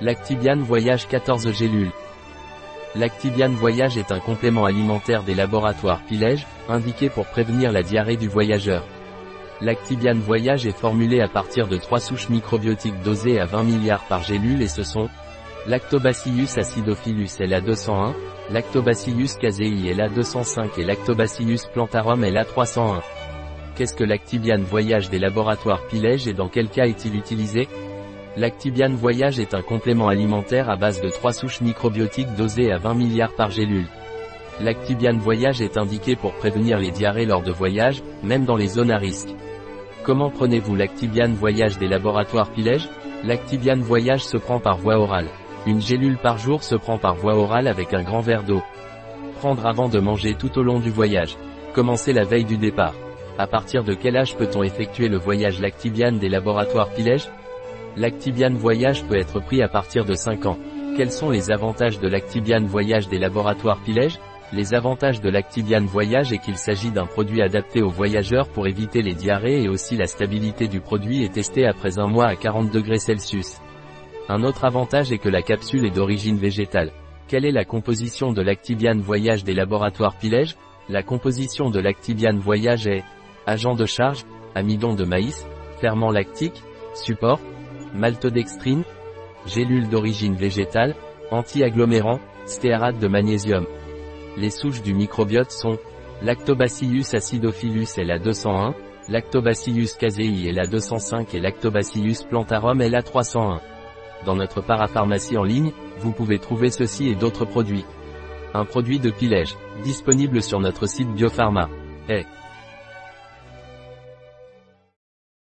Lactibiane Voyage 14 gélules. Lactibiane Voyage est un complément alimentaire des laboratoires Pilège, indiqué pour prévenir la diarrhée du voyageur. Lactibiane Voyage est formulé à partir de trois souches microbiotiques dosées à 20 milliards par gélule et ce sont Lactobacillus acidophilus LA201, Lactobacillus casei LA205 et Lactobacillus plantarum LA301. Qu'est-ce que Lactibiane Voyage des laboratoires Pilège et dans quel cas est-il utilisé? Lactibiane Voyage est un complément alimentaire à base de trois souches microbiotiques dosées à 20 milliards par gélule. Lactibiane Voyage est indiqué pour prévenir les diarrhées lors de voyages, même dans les zones à risque. Comment prenez-vous Lactibiane Voyage des laboratoires Pilège? Lactibiane Voyage se prend par voie orale. Une gélule par jour se prend par voie orale avec un grand verre d'eau. Prendre avant de manger tout au long du voyage. Commencer la veille du départ. À partir de quel âge peut-on effectuer le voyage? Lactibiane des laboratoires Pilège? Lactibiane Voyage peut être pris à partir de 5 ans. Quels sont les avantages de Lactibiane Voyage des laboratoires Pilège? Les avantages de Lactibiane Voyage est qu'il s'agit d'un produit adapté aux voyageurs pour éviter les diarrhées et aussi la stabilité du produit est testée après un mois à 40 degrés Celsius. Un autre avantage est que la capsule est d'origine végétale. Quelle est la composition de Lactibiane Voyage des laboratoires Pilège? La composition de Lactibiane Voyage est agent de charge, amidon de maïs, ferment lactique, support, maltodextrine, gélules d'origine végétale, anti-agglomérant, stéarate de magnésium. Les souches du microbiote sont Lactobacillus acidophilus LA201, Lactobacillus casei LA205 et Lactobacillus plantarum LA301. Dans notre parapharmacie en ligne, vous pouvez trouver ceci et d'autres produits. Un produit de pilège, disponible sur notre site Biopharma. Eh,